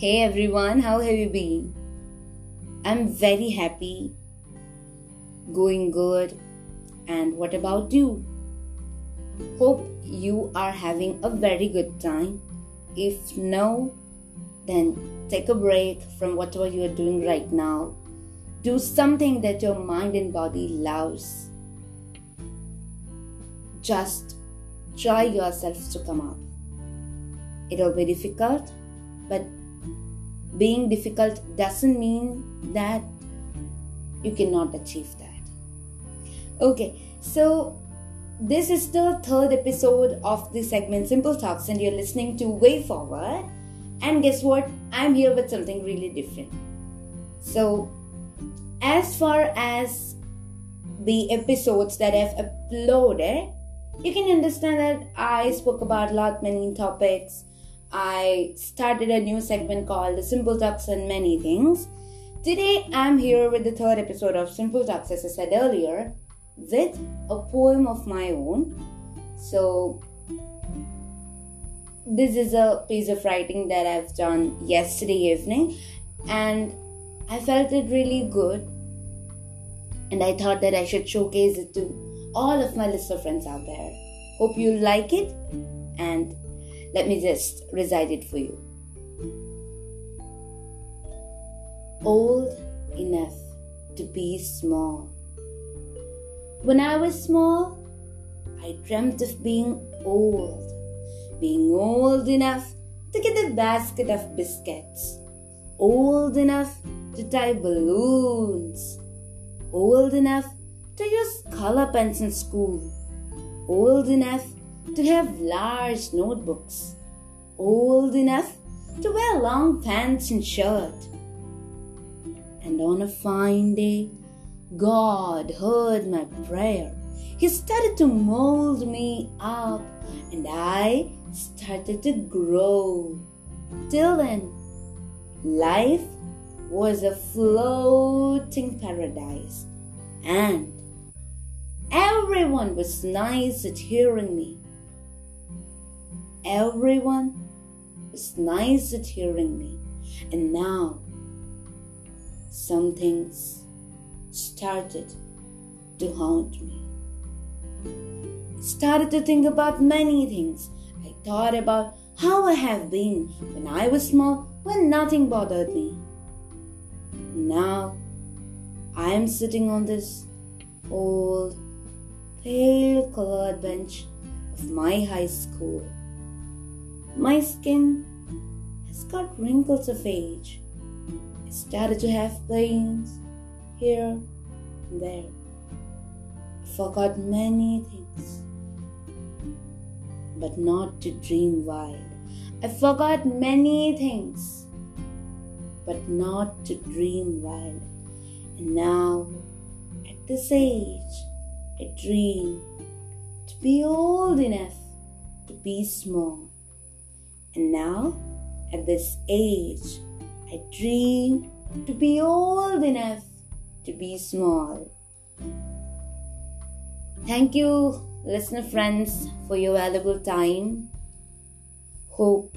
Hey everyone, how have you been? I'm very happy, going good, and what about you? Hope you are having a very good time. If no, then take a break from whatever you are doing right now. Do something that your mind and body loves. Just try yourself to come up. It'll be difficult, but being difficult doesn't mean that you cannot achieve that. Okay, so this is the third episode of the segment Simple Talks, and you're listening to Way Forward. And guess what? I'm here with something really different. So, as far as the episodes that I've uploaded, you can understand that I spoke about a lot many topics I started a new segment called The Simple Talks and Many Things. Today I'm here with the third episode of Simple Talks, as I said earlier, with a poem of my own. So, this is a piece of writing that I've done yesterday evening, and I felt it really good. And I thought that I should showcase it to all of my listener friends out there. Hope you like it, and let me just recite it for you. Old enough to be small. When I was small, I dreamt of being old, being old enough to get a basket of biscuits, old enough to tie balloons, old enough to use color pens in school, old enough to have large notebooks, old enough to wear long pants and shirt. And on a fine day, God heard my prayer. He started to mold me up, and I started to grow. Till then, life was a floating paradise, and everyone was nice at hearing me. Everyone was nice at hearing me. And now, some things started to haunt me. Started to think about many things. I thought about how I have been when I was small, when nothing bothered me. Now, I am sitting on this old, pale colored bench of my high school my skin has got wrinkles of age. I started to have pains here and there. I forgot many things, but not to dream wild. I forgot many things, but not to dream wild. And now, at this age, I dream to be old enough to be small. And now, at this age, I dream to be old enough to be small. Thank you, listener friends, for your valuable time. Hope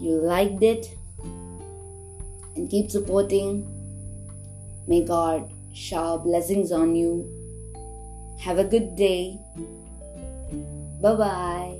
you liked it and keep supporting. May God shower blessings on you. Have a good day. Bye bye.